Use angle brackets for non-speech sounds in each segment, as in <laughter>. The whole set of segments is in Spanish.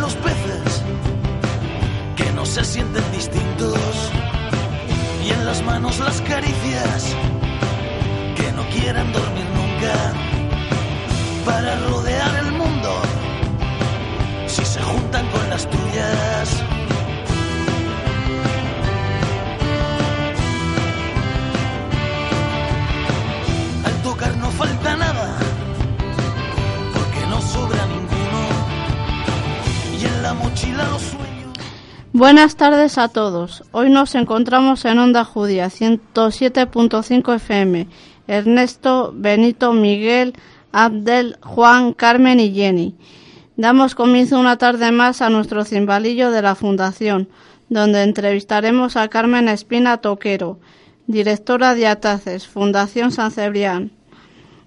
Los peces, que no se sienten distintos, y en las manos las caricias, Buenas tardes a todos. Hoy nos encontramos en Onda Judía 107.5 FM. Ernesto, Benito, Miguel, Abdel, Juan, Carmen y Jenny. Damos comienzo una tarde más a nuestro cimbalillo de la Fundación, donde entrevistaremos a Carmen Espina Toquero, directora de ATACES, Fundación San Cebrián.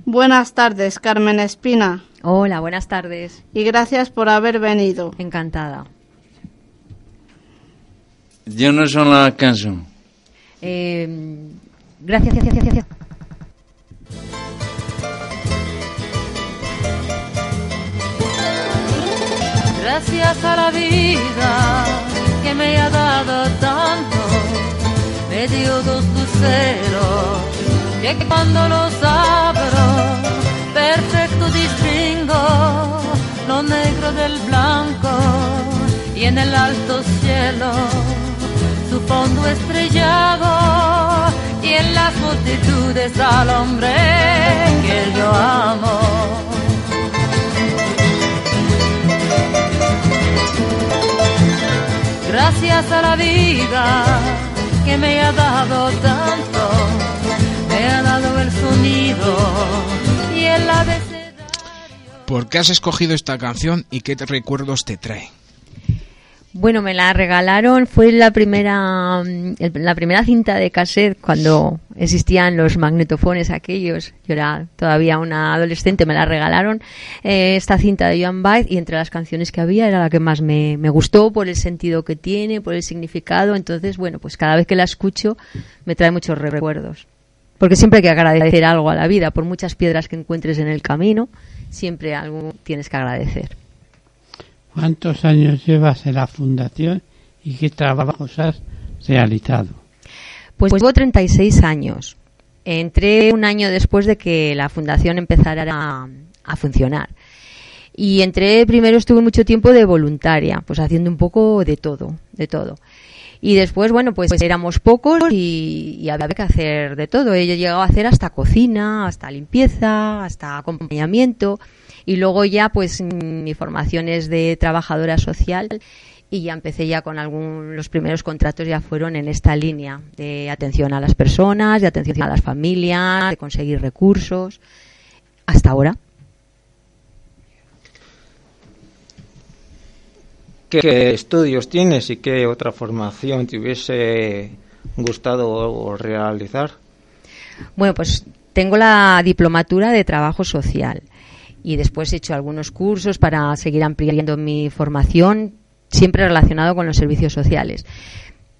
Buenas tardes, Carmen Espina, Hola, buenas tardes. y gracias por haber venido. Encantada. Yo no son la canción. Eh, gracias, gracias, gracias, gracias. Gracias a la vida que me ha dado tanto, me dio dos luceros que cuando los abro, perfecto distingo lo negro del blanco y en el alto cielo fondo estrellado y en las multitudes al hombre que yo amo. Gracias a la vida que me ha dado tanto, me ha dado el sonido y el abecedario. ¿Por qué has escogido esta canción y qué recuerdos te trae? Bueno, me la regalaron, fue la primera, mm, la primera cinta de cassette cuando existían los magnetofones aquellos. Yo era todavía una adolescente, me la regalaron eh, esta cinta de Joan Baez y entre las canciones que había era la que más me, me gustó por el sentido que tiene, por el significado. Entonces, bueno, pues cada vez que la escucho me trae muchos recuerdos. Porque siempre hay que agradecer algo a la vida, por muchas piedras que encuentres en el camino, siempre algo tienes que agradecer. ¿Cuántos años llevas en la fundación y qué trabajos has realizado? Pues llevo 36 años. Entré un año después de que la fundación empezara a, a funcionar. Y entré, primero estuve mucho tiempo de voluntaria, pues haciendo un poco de todo, de todo. Y después, bueno, pues éramos pocos y, había que hacer de todo. He llegado a hacer hasta cocina, hasta limpieza, hasta acompañamiento. Y luego ya, pues, mi formación es de trabajadora social y ya empecé ya con algún, los primeros contratos ya fueron en esta línea de atención a las personas, de atención a las familias, de conseguir recursos, hasta ahora. ¿Qué estudios tienes y qué otra formación te hubiese gustado realizar? Bueno, pues tengo la diplomatura de trabajo social y después he hecho algunos cursos para seguir ampliando mi formación, siempre relacionado con los servicios sociales.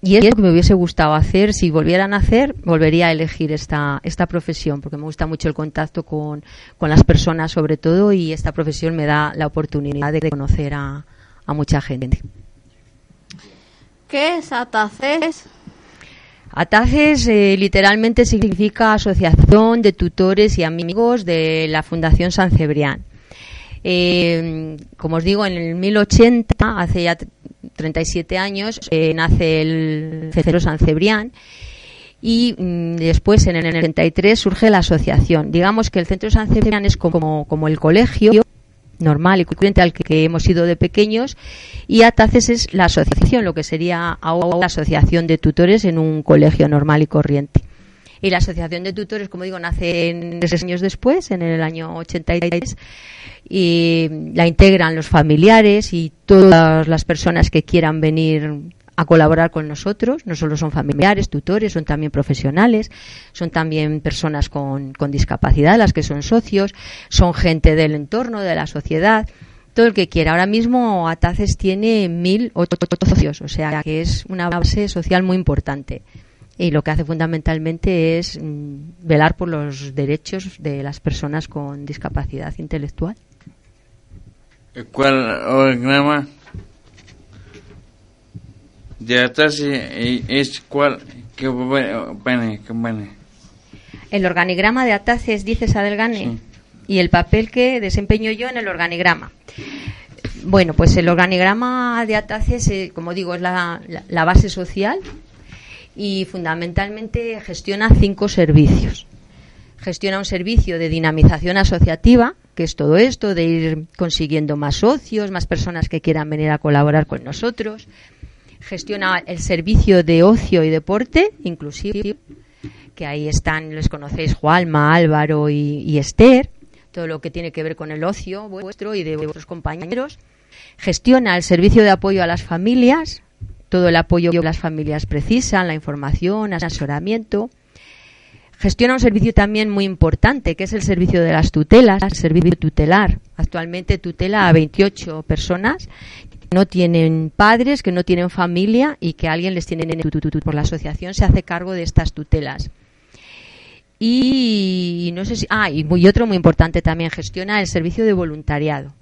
Y es lo que me hubiese gustado hacer, si volvieran a hacer, volvería a elegir esta, esta profesión, porque me gusta mucho el contacto con, con las personas sobre todo y esta profesión me da la oportunidad de conocer a, a mucha gente. ¿Qué es ATACES? ATACES eh, literalmente significa Asociación de Tutores y Amigos de la Fundación San Cebrián. Eh, como os digo, en el 1080, hace ya 37 años, eh, nace el Centro San Cebrián y mm, después en el 83 surge la asociación. Digamos que el Centro San Cebrián es como, como el colegio normal y corriente al que hemos ido de pequeños y ATACES es la asociación, lo que sería ahora la asociación de tutores en un colegio normal y corriente. Y la asociación de tutores, como digo, nace tres años después, en el año 83, y la integran los familiares y todas las personas que quieran venir a colaborar con nosotros. No solo son familiares, tutores, son también profesionales, son también personas con, con discapacidad, las que son socios, son gente del entorno, de la sociedad todo el que quiera. Ahora mismo Ataces tiene mil socios, o sea que es una base social muy importante. Y lo que hace fundamentalmente es mm, velar por los derechos de las personas con discapacidad intelectual. ¿Cuál organigrama de Ataces es cuál? ¿Qué pone? ¿Qué pone? El organigrama de Ataces, dices Adelgane, y el papel que desempeño yo en el organigrama. Bueno, pues el organigrama de Ataces, eh, como digo, es la, la, base social y fundamentalmente gestiona cinco servicios. Gestiona un servicio de dinamización asociativa, que es todo esto, de ir consiguiendo más socios, más personas que quieran venir a colaborar con nosotros. Gestiona el servicio de ocio y deporte, inclusive, que ahí están, les conocéis, Juanma, Álvaro y, y Esther todo lo que tiene que ver con el ocio vuestro y de vuestros compañeros. Gestiona el servicio de apoyo a las familias, todo el apoyo que las familias precisan, la información, asesoramiento. Gestiona un servicio también muy importante, que es el servicio de las tutelas, el servicio tutelar. Actualmente tutela a 28 personas no tienen padres, que no tienen familia y que alguien les tiene por la asociación se hace cargo de estas tutelas. Y no sé si. Ah, y, otro muy importante también, gestiona el servicio de voluntariado.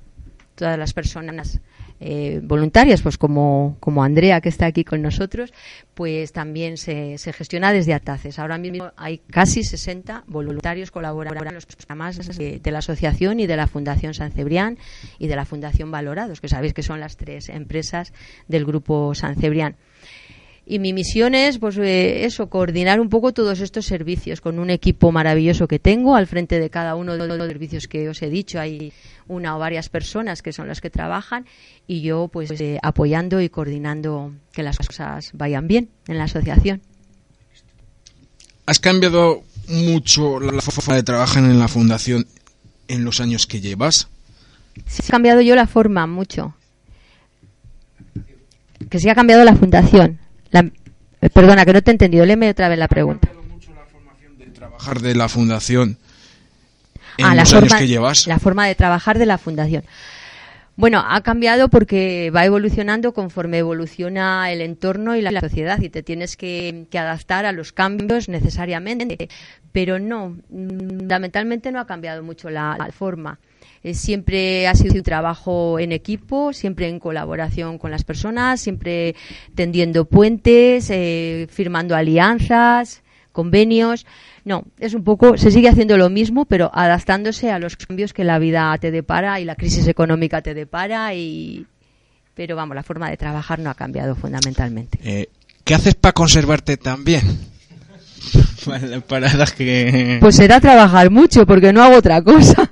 Todas las personas eh, voluntarias, pues como, como Andrea, que está aquí con nosotros, pues también se, se gestiona desde ATACES. Ahora mismo hay casi 60 voluntarios colaborando en los programas de, de, la asociación y de la Fundación San Cebrián y de la Fundación Valorados, que sabéis que son las tres empresas del grupo San Cebrián. Y mi misión es, pues, eh, eso, coordinar un poco todos estos servicios con un equipo maravilloso que tengo al frente de cada uno de los servicios que os he dicho. Hay una o varias personas que son las que trabajan y yo, pues, eh, apoyando y coordinando que las cosas vayan bien en la asociación. ¿Has cambiado mucho la forma de trabajar en la fundación en los años que llevas? Sí, he cambiado yo la forma mucho. Que sí ha cambiado la fundación. La, eh, perdona, que no te he entendido. Léeme otra vez la pregunta. mucho la formación de trabajar de la fundación en ah, los la años forma, que llevas. La forma de trabajar de la fundación. Bueno, ha cambiado porque va evolucionando conforme evoluciona el entorno y la sociedad y te tienes que, que adaptar a los cambios necesariamente. Pero no, fundamentalmente no ha cambiado mucho la, la forma. Eh, siempre ha sido un trabajo en equipo, siempre en colaboración con las personas, siempre tendiendo puentes, eh, firmando alianzas, convenios. No, es un poco, se sigue haciendo lo mismo, pero adaptándose a los cambios que la vida te depara y la crisis económica te depara y pero vamos, la forma de trabajar no ha cambiado fundamentalmente. Eh, ¿Qué haces para conservarte tan bien? para, <laughs> para las que... Pues será trabajar mucho, porque no hago otra cosa.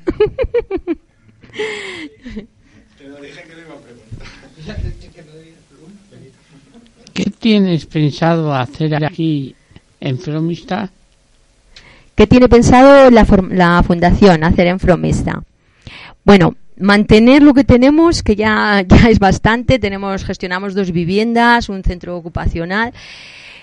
¿Qué tienes pensado hacer aquí en Fromista? ¿Qué tiene pensado la, la fundación hacer en Fromista? Bueno, mantener lo que tenemos, que ya, <laughs> ya es bastante. Tenemos, gestionamos dos viviendas, un centro ocupacional.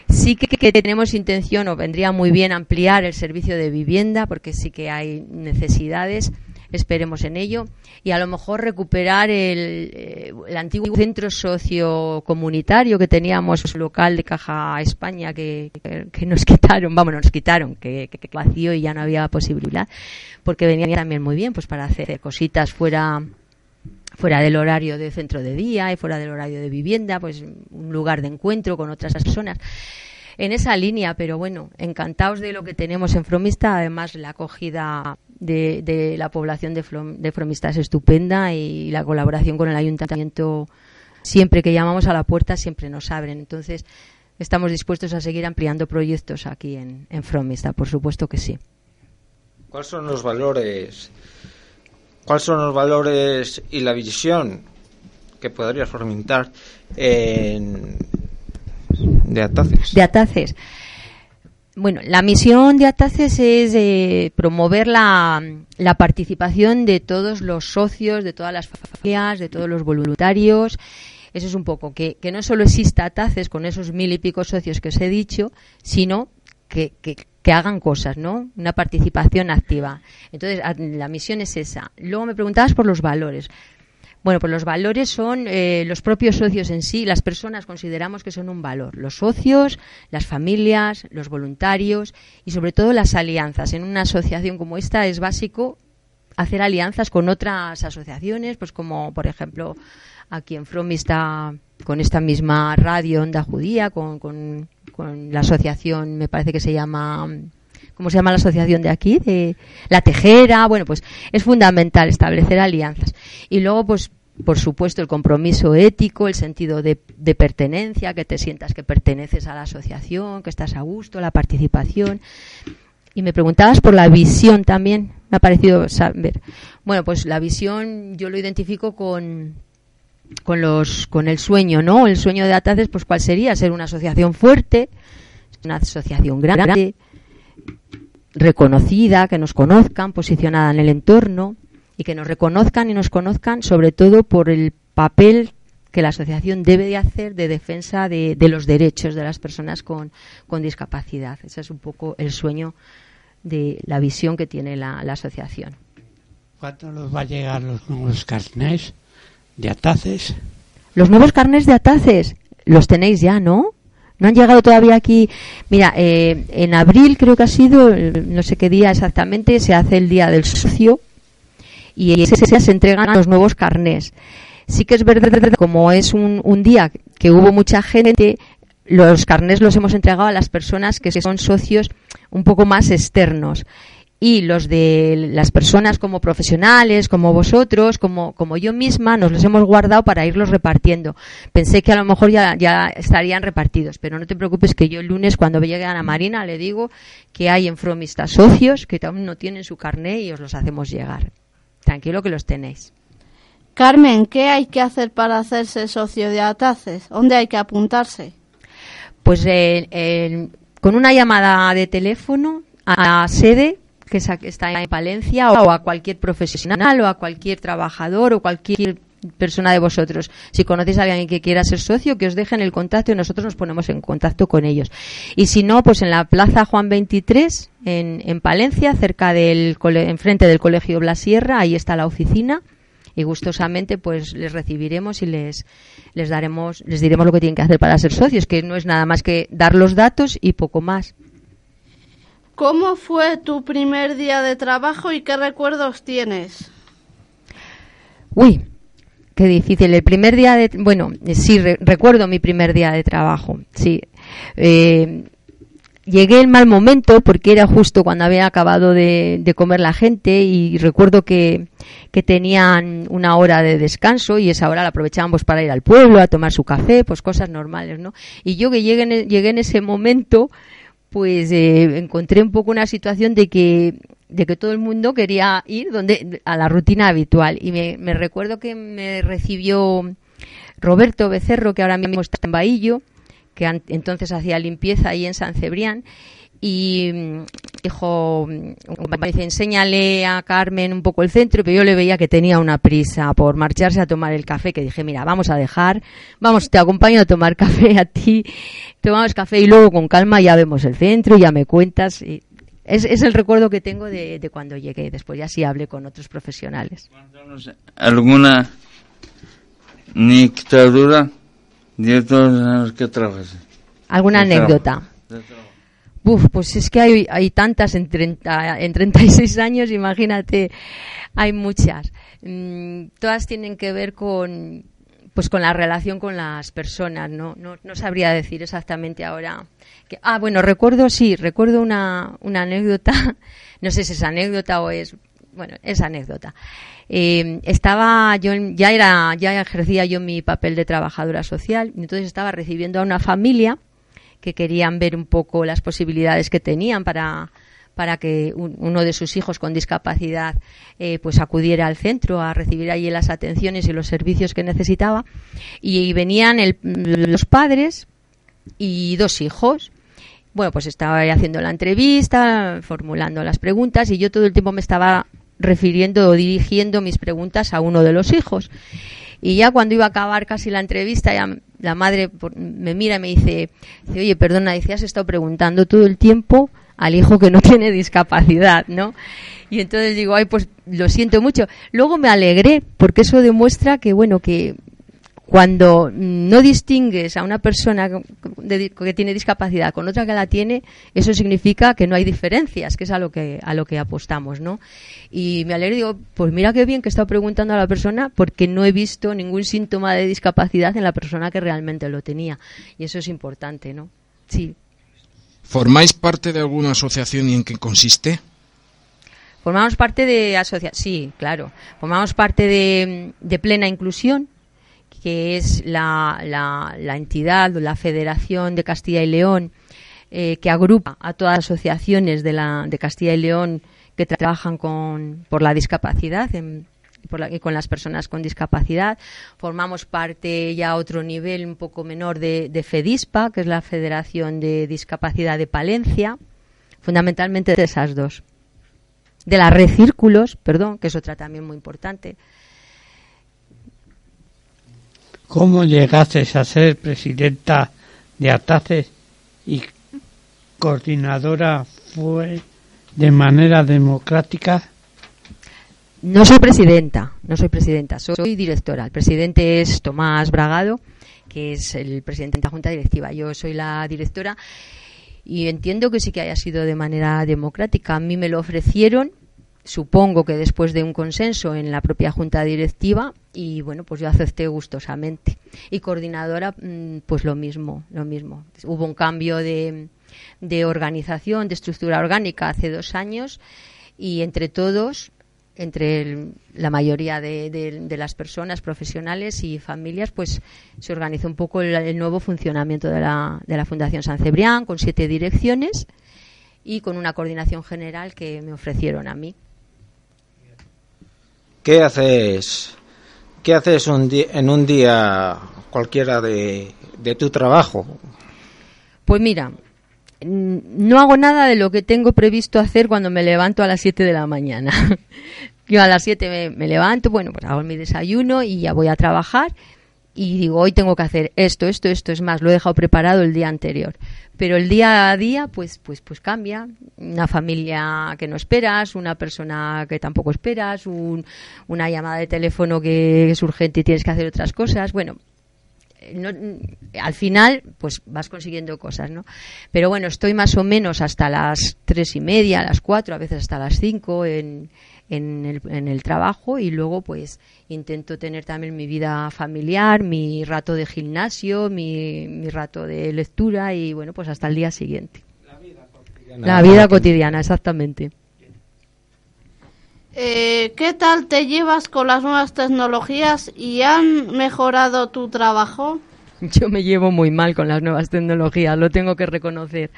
Sí que, que, tenemos intención, o vendría muy bien ampliar el servicio de vivienda, porque sí que hay necesidades esperemos en ello, y a lo mejor recuperar el, eh, el antiguo centro sociocomunitario que teníamos local de Caja España que, que, nos <laughs> quitaron, vamos, nos quitaron, que, que, vacío y ya no había posibilidad, porque venía también muy bien pues para hacer cositas fuera fuera del horario de centro de día y fuera del horario de vivienda, pues un lugar de encuentro con otras personas. En esa línea, pero bueno, encantados de lo que tenemos en Fromista, además la acogida de, de la población de, de Fromista es estupenda y la colaboración con el ayuntamiento, siempre que llamamos a la puerta, siempre nos abren. Entonces, estamos dispuestos a seguir ampliando proyectos aquí en, en Fromista, por supuesto que sí. ¿Cuáles son los valores ¿Cuáles son los valores y la visión que podrías fomentar en, de Ataces? De Ataces. Bueno, la misión de Ataces es eh, promover la, participación de todos los socios, de todas las familias, de todos los voluntarios. Eso es un poco, que, que no solo exista Ataces con esos mil y pico socios que os he dicho, sino que, que, que hagan cosas, ¿no? Una participación activa. Entonces, la misión es esa. Luego me preguntabas por los valores. Bueno, pues los valores son eh, los propios socios en sí, las personas consideramos que son un valor. Los socios, las familias, los voluntarios y sobre todo las alianzas. En una asociación como esta es básico hacer alianzas con otras asociaciones, pues como por ejemplo aquí en From está con esta misma radio Onda Judía, con, con la asociación, me parece que se llama ¿cómo se llama la asociación de aquí? De la Tejera. Bueno, pues es fundamental establecer alianzas. Y luego, pues, por supuesto, el compromiso ético, el sentido de, de, pertenencia, que te sientas que perteneces a la asociación, que estás a gusto, la participación. Y me preguntabas por la visión también. Me ha parecido saber. Bueno, pues la visión yo lo identifico con con los con el sueño, ¿no? El sueño de Ataces, pues cuál sería ser una asociación fuerte, una asociación grande, reconocida, que nos conozcan, posicionada en el entorno y que nos reconozcan y nos conozcan sobre todo por el papel que la asociación debe de hacer de defensa de, de los derechos de las personas con, con, discapacidad. Ese es un poco el sueño de la visión que tiene la, la asociación. ¿Cuándo nos va a llegar los nuevos carnés de ataces? Los nuevos carnés de ataces los tenéis ya, ¿no? No han llegado todavía aquí. Mira, eh, en abril creo que ha sido, no sé qué día exactamente, se hace el día del socio y ese día se entregan los nuevos carnés. Sí que es verdad, como es un, un día que hubo mucha gente, los carnés los hemos entregado a las personas que son socios un poco más externos y los de las personas como profesionales, como vosotros, como, como yo misma, nos los hemos guardado para irlos repartiendo. Pensé que a lo mejor ya, ya estarían repartidos, pero no te preocupes que yo el lunes cuando llegue a Ana Marina le digo que hay en Fromista socios que aún no tienen su carné y os los hacemos llegar. Tranquilo que los tenéis. Carmen, ¿qué hay que hacer para hacerse socio de Ataces? ¿Dónde hay que apuntarse? Pues eh, eh, con una llamada de teléfono a sede que está en Palencia o a cualquier profesional o a cualquier trabajador o cualquier persona de vosotros. Si conocéis a alguien que quiera ser socio, que os dejen el contacto y nosotros nos ponemos en contacto con ellos. Y si no, pues en la Plaza Juan 23, en, en Palencia, cerca del, enfrente del Colegio Blasierra, ahí está la oficina y gustosamente pues les recibiremos y les les daremos les diremos lo que tienen que hacer para ser socios que no es nada más que dar los datos y poco más ¿Cómo fue tu primer día de trabajo y qué recuerdos tienes? Uy, qué difícil. El primer día de... Bueno, sí, re recuerdo mi primer día de trabajo, sí. Eh, llegué en mal momento porque era justo cuando había acabado de, de comer la gente y recuerdo que, que, tenían una hora de descanso y esa hora la aprovechábamos para ir al pueblo a tomar su café, pues cosas normales, ¿no? Y yo que llegué en, llegué en ese momento pues eh, encontré un poco una situación de que de que todo el mundo quería ir donde a la rutina habitual. Y me, recuerdo que me recibió Roberto Becerro que ahora mismo está en Bahillo que entonces hacía limpieza ahí en San Cebrián y mm, dijo, dice, enséñale a Carmen un poco el centro, pero yo le veía que tenía una prisa por marcharse a tomar el café, que dije, mira, vamos a dejar, vamos, te acompaño a tomar café a ti, tomamos café y luego con calma ya vemos el centro, ya me cuentas. Y es, es el recuerdo que tengo de, de cuando llegué, después ya sí hablé con otros profesionales. ¿Alguna dictadura de todos los que trabajas? ¿Alguna anécdota? Uf, pues es que hay, tantas en, 30, en 36 años, imagínate, hay muchas. Mm, todas tienen que ver con, pues con la relación con las personas, ¿no? No, no sabría decir exactamente ahora. Que, ah, bueno, recuerdo, sí, recuerdo una, una anécdota, <laughs> no sé si es anécdota o es, bueno, es anécdota. Eh, estaba yo ya era ya ejercía yo mi papel de trabajadora social entonces estaba recibiendo a una familia que querían ver un poco las posibilidades que tenían para, para que un- uno de sus hijos con discapacidad eh, pues acudiera al centro a recibir allí las atenciones y los servicios que necesitaba y, venían el- los padres y dos hijos bueno, pues estaba haciendo la entrevista, formulando las preguntas y yo todo el tiempo me estaba refiriendo o dirigiendo mis preguntas a uno de los hijos. Y ya cuando iba a acabar casi la entrevista, ya la madre me mira y me dice, dice, oye, perdona, dice, has estado preguntando todo el tiempo al hijo que no <laughs> tiene discapacidad, ¿no? Y entonces digo, ay, pues lo siento mucho. Luego me alegré, porque eso demuestra que, bueno, que cuando no distingues a una persona que tiene discapacidad con otra que la tiene, eso significa que no hay diferencias, que es a lo que a lo que apostamos, ¿no? Y me alegro y digo, pues mira qué bien que he estado preguntando a la persona porque no he visto ningún síntoma de discapacidad en la persona que realmente lo tenía. Y eso es importante, ¿no? Sí. ¿Formáis parte de alguna asociación y en qué consiste? Formamos parte de asociación, sí, claro. Formamos parte de, de Plena Inclusión, que es la, la, entidad la Federación de Castilla y León eh, que agrupa a todas las asociaciones de, la, de Castilla y León que trabajan con, por la discapacidad y con las personas con discapacidad. Formamos parte ya a otro nivel un poco menor de, de FEDISPA, que es la Federación de Discapacidad de Palencia, fundamentalmente de esas dos de la red Círculos, perdón, que es otra también muy importante. ¿Cómo llegaste a ser presidenta de ATACES y coordinadora fue de manera democrática? No soy presidenta, no soy presidenta, soy directora. El presidente es Tomás Bragado, que es el presidente de la Junta Directiva. Yo soy la directora y entiendo que sí que haya sido de manera democrática. A mí me lo ofrecieron, supongo que después de un consenso en la propia Junta Directiva y bueno, pues yo acepté gustosamente. Y coordinadora, mm, pues lo mismo, lo mismo. Hubo un cambio de, organización, de estructura orgánica hace dos años y entre todos entre la mayoría de, las personas profesionales y familias, pues se organizó un poco el, el nuevo funcionamiento de la, de la Fundación San Cebrián con siete direcciones y con una coordinación general que me ofrecieron a mí. ¿Qué haces? ¿Qué haces en un día cualquiera de, de tu trabajo? Pues mira, mm, no hago nada de lo que tengo previsto hacer cuando me levanto a las 7 de la mañana. <laughs> Yo a las 7 me, me levanto, bueno, pues hago mi desayuno y ya voy a trabajar y digo, hoy tengo que hacer esto, esto, esto, es más, lo he dejado preparado el día anterior. Pero el día a día, pues, pues, pues cambia. Una familia que no esperas, una persona que tampoco esperas, un- una llamada de teléfono que es urgente y tienes que hacer otras cosas. Bueno, no- al final pues vas consiguiendo cosas no pero bueno estoy más o menos hasta las tres y media las cuatro a veces hasta las cinco en, en, el, en el trabajo y luego pues intento tener también mi vida familiar mi rato de gimnasio mi, mi rato de lectura y bueno pues hasta el día siguiente la vida cotidiana exactamente Eh, ¿Qué tal te llevas con las nuevas tecnologías y han mejorado tu trabajo? <laughs> Yo me llevo muy mal con las nuevas tecnologías, lo tengo que reconocer.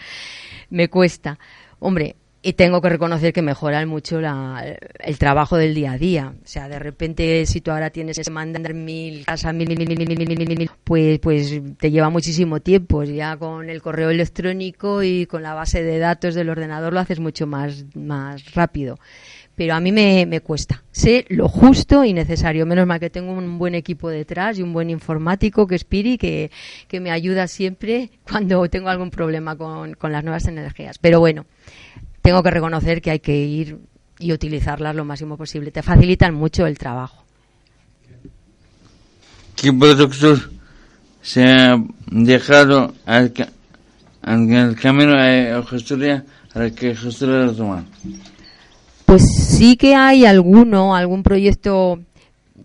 Me cuesta. Hombre, y tengo que reconocer que mejoran mucho la, el trabajo del día a día. O sea, de repente, si tú ahora tienes que mandar mil casas, mil, mil, mil, mil, pues, pues te lleva muchísimo tiempo. Pues ya con el correo electrónico y con la base de datos del ordenador lo haces mucho más, más rápido. Pero a mí me, me cuesta. Sé lo justo y necesario. Menos mal que tengo un buen equipo detrás y un buen informático que es Piri, que, que me ayuda siempre cuando tengo algún problema con, con las nuevas energías. Pero bueno, tengo que reconocer que hay que ir y utilizarlas lo máximo posible. Te facilitan mucho el trabajo. ¿Qué productos se ha dejado al, al camino a gestoría para que gestoría lo toman? Pues sí que hay alguno, algún proyecto,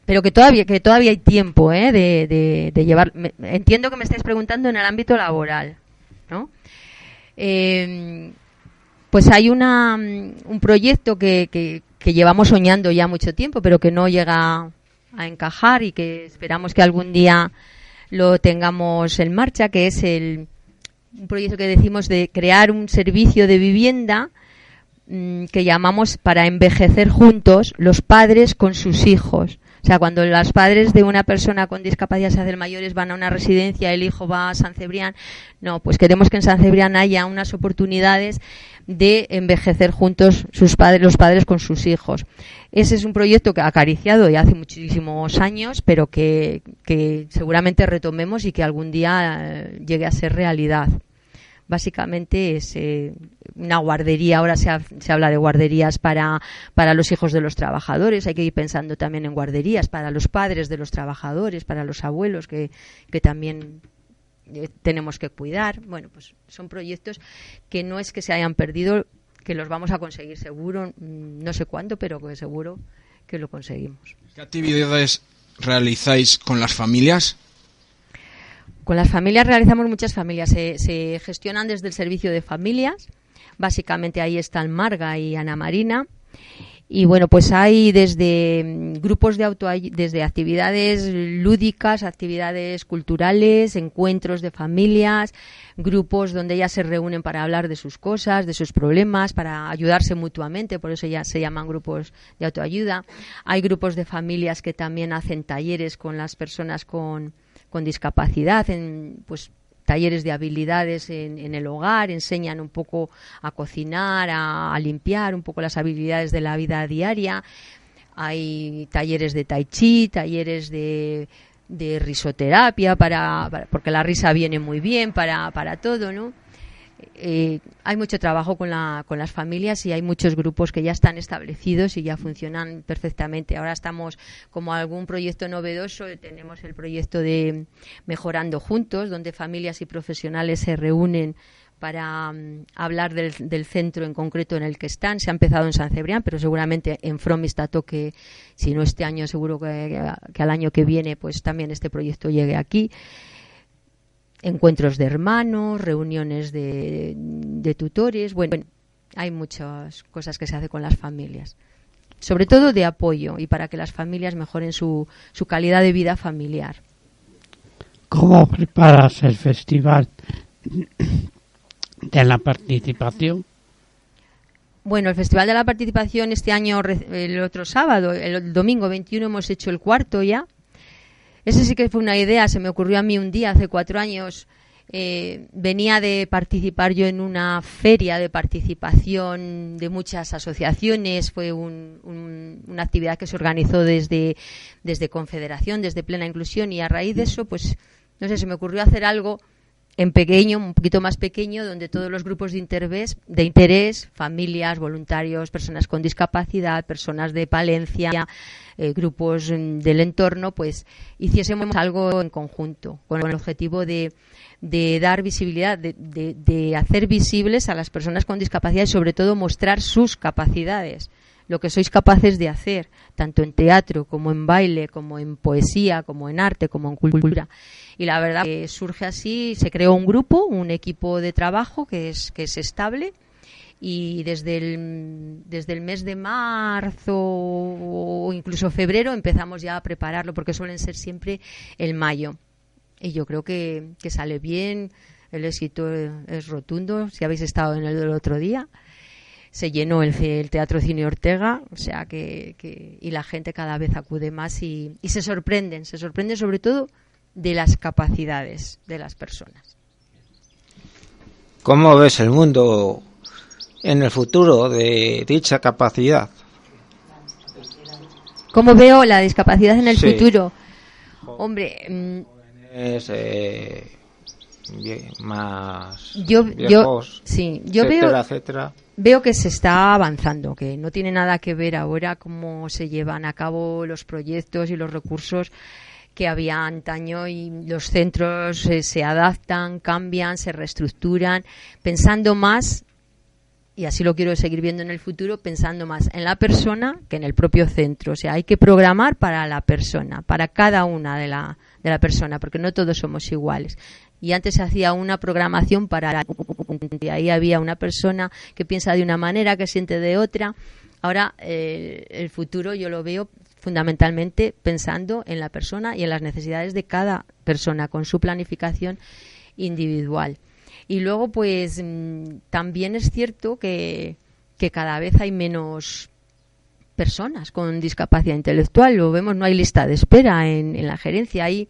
pero que todavía que todavía hay tiempo ¿eh? de, de, de llevar. entiendo que me estáis preguntando en el ámbito laboral, ¿no? Eh, pues hay una, mm, un proyecto que, llevamos soñando ya mucho tiempo, pero que no llega a encajar y que esperamos que algún día lo tengamos en marcha, que es el un proyecto que decimos de crear un servicio de vivienda mm, que llamamos para envejecer juntos los padres con sus hijos. O sea, cuando los padres de una persona con discapacidad se hacen mayores van a una residencia, el hijo va a San Cebrián, no, pues queremos que en San Cebrián haya unas oportunidades de envejecer juntos sus padres, los padres con sus hijos. Ese es un proyecto que ha acariciado ya hace muchísimos años, pero que, que seguramente retomemos y que algún día eh, llegue a ser realidad básicamente es eh, una guardería. Ahora se, ha- se habla de guarderías para, para los hijos de los trabajadores. Hay que ir pensando también en guarderías para los padres de los trabajadores, para los abuelos que, que también eh, tenemos que cuidar. Bueno, pues son proyectos que no es que se hayan perdido, que los vamos a conseguir seguro, mm, no sé cuándo, pero que seguro que lo conseguimos. ¿Qué actividades realizáis con las familias? Con las familias realizamos muchas familias. Se, se gestionan desde el servicio de familias. Básicamente ahí están Marga y Ana Marina. Y bueno, pues hay desde mm, grupos de auto desde actividades lúdicas, actividades culturales, encuentros de familias, grupos donde ellas se reúnen para hablar de sus cosas, de sus problemas, para ayudarse mutuamente, por eso ya se llaman grupos de autoayuda. Hay grupos de familias que también hacen talleres con las personas con, con discapacidad, en pues talleres de habilidades en, en el hogar, enseñan un poco a cocinar, a, limpiar, un poco las habilidades de la vida diaria. Hay talleres de tai chi, talleres de, de risoterapia, para- porque la risa viene muy bien para, para todo, ¿no? Eh, hay mucho trabajo con, la, con las familias y hay muchos grupos que ya están establecidos y ya funcionan perfectamente. Ahora estamos como algún proyecto novedoso, tenemos el proyecto de Mejorando Juntos, donde familias y profesionales se reúnen para mm, hablar del, centro en concreto en el que están. Se ha empezado en San Cebrián, pero seguramente en Fromista toque, si no este año, seguro que, que al año que viene, pues también este proyecto llegue aquí encuentros de hermanos, reuniones de, de tutores. Bueno, hay muchas cosas que se hace con las familias. Sobre todo de apoyo y para que las familias mejoren su, su calidad de vida familiar. ¿Cómo preparas el festival de la participación? Bueno, el Festival de la Participación este año, el otro sábado, el domingo 21, hemos hecho el cuarto ya. Ese sí que fue una idea, se me ocurrió a mí un día, hace cuatro años. eh, venía de participar yo en una feria de participación de muchas asociaciones. Fue un- un- una actividad que se organizó desde, desde Confederación, desde Plena Inclusión, y a raíz de eso, pues, no sé, se me ocurrió hacer algo en pequeño, un poquito más pequeño, donde todos los grupos de interés, de interés familias, voluntarios, personas con discapacidad, personas de Palencia, eh, grupos mm, del entorno, pues hiciésemos algo en conjunto, con el objetivo de, de dar visibilidad, de, de- de hacer visibles a las personas con discapacidad y sobre todo mostrar sus capacidades lo que sois capaces de hacer, tanto en teatro como en baile, como en poesía, como en arte, como en cultura. Y la verdad que surge así, se creó un grupo, un equipo de trabajo que es, que es estable y desde el, desde el mes de marzo o incluso febrero empezamos ya a prepararlo porque suelen ser siempre el mayo. Y yo creo que, que sale bien, el éxito es rotundo, si habéis estado en el del otro día se llenó el, el Teatro Cine Ortega, o sea que, que- y la gente cada vez acude más y, y se sorprenden, se sorprenden sobre todo de las capacidades de las personas. ¿Cómo ves el mundo en el futuro de dicha capacidad? ¿Cómo veo la discapacidad en el Sí. futuro? Hombre, mm, Es eh, más yo, sí, yo etcétera, veo, etcétera. veo que se está avanzando, que no tiene nada que ver ahora cómo se llevan a cabo los proyectos y los recursos que había antaño y los centros eh, se adaptan, cambian, se reestructuran, pensando más, y así lo quiero seguir viendo en el futuro, pensando más en la persona que en el propio centro. O sea, hay que programar para la persona, para cada una de la, de la persona, porque no todos somos iguales. Y antes se hacía una programación para y ahí había una persona que piensa de una manera, que siente de otra. Ahora eh, el futuro yo lo veo fundamentalmente pensando en la persona y en las necesidades de cada persona con su planificación individual. Y luego, pues mm, también es cierto que, que cada vez hay menos personas con discapacidad intelectual. Lo vemos, no hay lista de espera en, en la gerencia. Ahí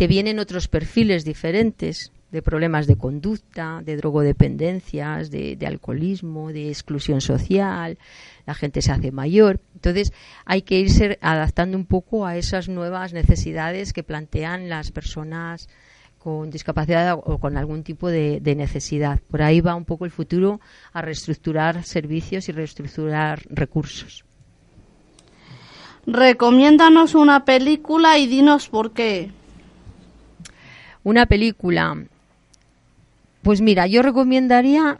te vienen otros perfiles diferentes de problemas de conducta, de drogodependencias, de, alcoholismo, de exclusión social, la gente se hace mayor. Entonces hay que irse adaptando un poco a esas nuevas necesidades que plantean las personas con discapacidad o con algún tipo de, de necesidad. Por ahí va un poco el futuro a reestructurar servicios y reestructurar recursos. Recomiéndanos una película y dinos por qué. Una película. Pues mira, yo recomendaría,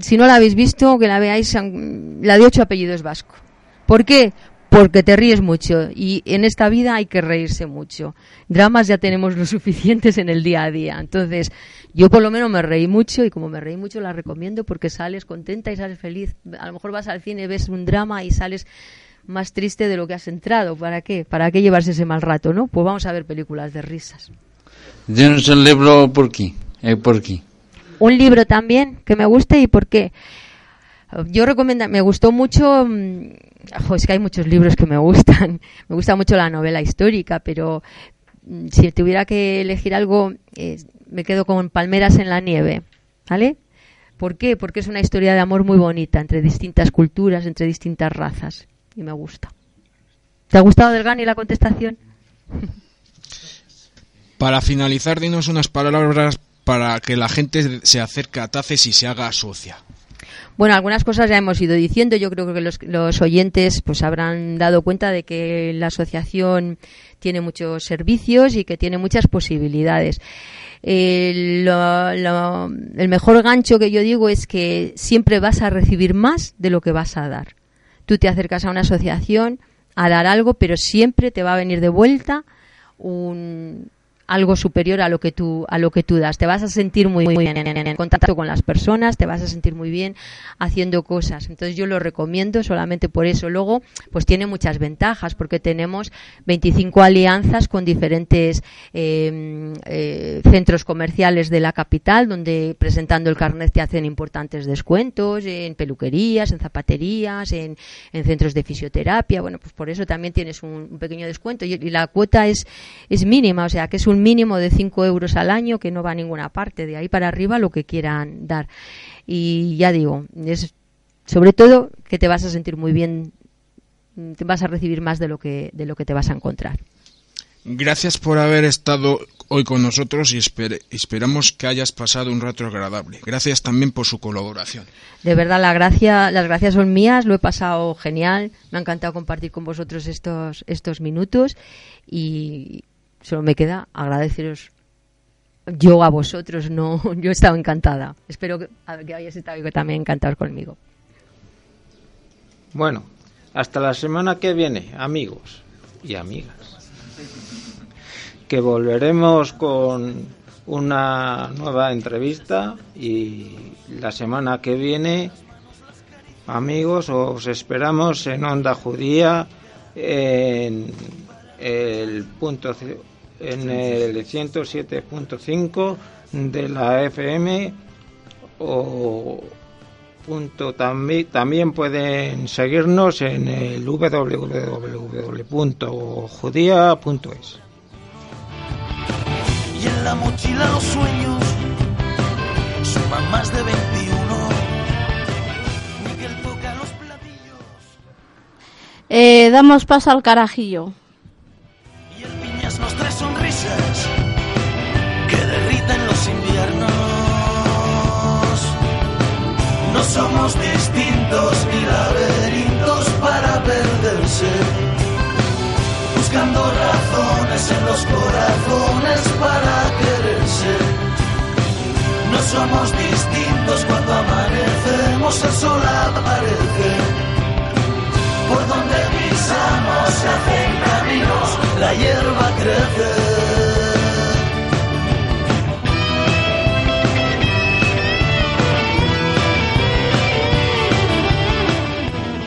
si no la habéis visto, que la veáis, la de ocho apellidos vasco. ¿Por qué? Porque te ríes mucho y en esta vida hay que reírse mucho. Dramas ya tenemos lo <laughs> suficientes en el día a día. Entonces, yo por lo menos me reí mucho y como me reí mucho la recomiendo porque sales contenta y sales feliz. A lo mejor vas al cine, ves un drama y sales más triste de lo que has entrado. ¿Para qué? ¿Para qué llevarse ese mal rato, no? Pues vamos a ver películas de risas. Dinos el libro por aquí, eh, por aquí. Un libro también que me guste y por qué. Yo recomiendo, me gustó mucho, oh, es que hay muchos libros que me gustan. <laughs> Me gusta mucho la novela histórica, pero si tuviera que elegir algo, eh, me quedo con Palmeras en la nieve, ¿vale? ¿Por qué? Porque es una historia de amor muy bonita entre distintas culturas, entre distintas razas y me gusta. ¿Te ha gustado del y la contestación? <laughs> Para finalizar, dinos unas palabras para que la gente se acerque a TACES y se haga socia. Bueno, algunas cosas ya hemos ido diciendo. Yo creo que los, los, oyentes pues habrán dado cuenta de que la asociación tiene muchos servicios y que tiene muchas posibilidades. Eh, lo, lo, el mejor gancho que yo digo es que siempre vas a recibir más de lo que vas a dar. Tú te acercas a una asociación a dar algo, pero siempre te va a venir de vuelta un, algo superior a lo que tú a lo que tú das. Te vas a sentir muy, muy bien en contacto con las personas te vas a sentir muy bien haciendo cosas. Entonces yo lo recomiendo solamente por eso. Luego pues tiene muchas ventajas porque tenemos 25 alianzas con diferentes eh, eh, centros comerciales de la capital donde presentando el carnet te hacen importantes descuentos en peluquerías en zapaterías en, en centros de fisioterapia. Bueno pues por eso también tienes un, pequeño descuento. Y, y la cuota es es mínima o sea que es un un mínimo de 5 euros al año que no va a ninguna parte, de ahí para arriba lo que quieran dar. Y ya digo, es sobre todo que te vas a sentir muy bien, te vas a recibir más de lo que, de lo que te vas a encontrar. Gracias por haber estado hoy con nosotros y esper esperamos que hayas pasado un rato agradable. Gracias también por su colaboración. De verdad, la gracia, las gracias son mías, lo he pasado genial, me ha encantado compartir con vosotros estos, estos minutos y solo me queda agradeceros yo a vosotros, no, <laughs> yo he estado encantada. Espero que, que hayáis estado también encantados conmigo. Bueno, hasta la semana que viene, amigos y amigas. Que volveremos con una nueva entrevista y la semana que viene, amigos, os esperamos en Onda Judía en el punto en el 107.5 de la FM o punto también, también pueden seguirnos en el www.judia.es y en la mochila los sueños suman más de 21 Miguel toca los platillos. Eh, damos paso al carajillo. Somos distintos ni laberintos para perderse, buscando razones en los corazones para quererse. No somos distintos cuando amanecemos, el sol aparece por donde pisamos se hacen caminos, la hierba crece.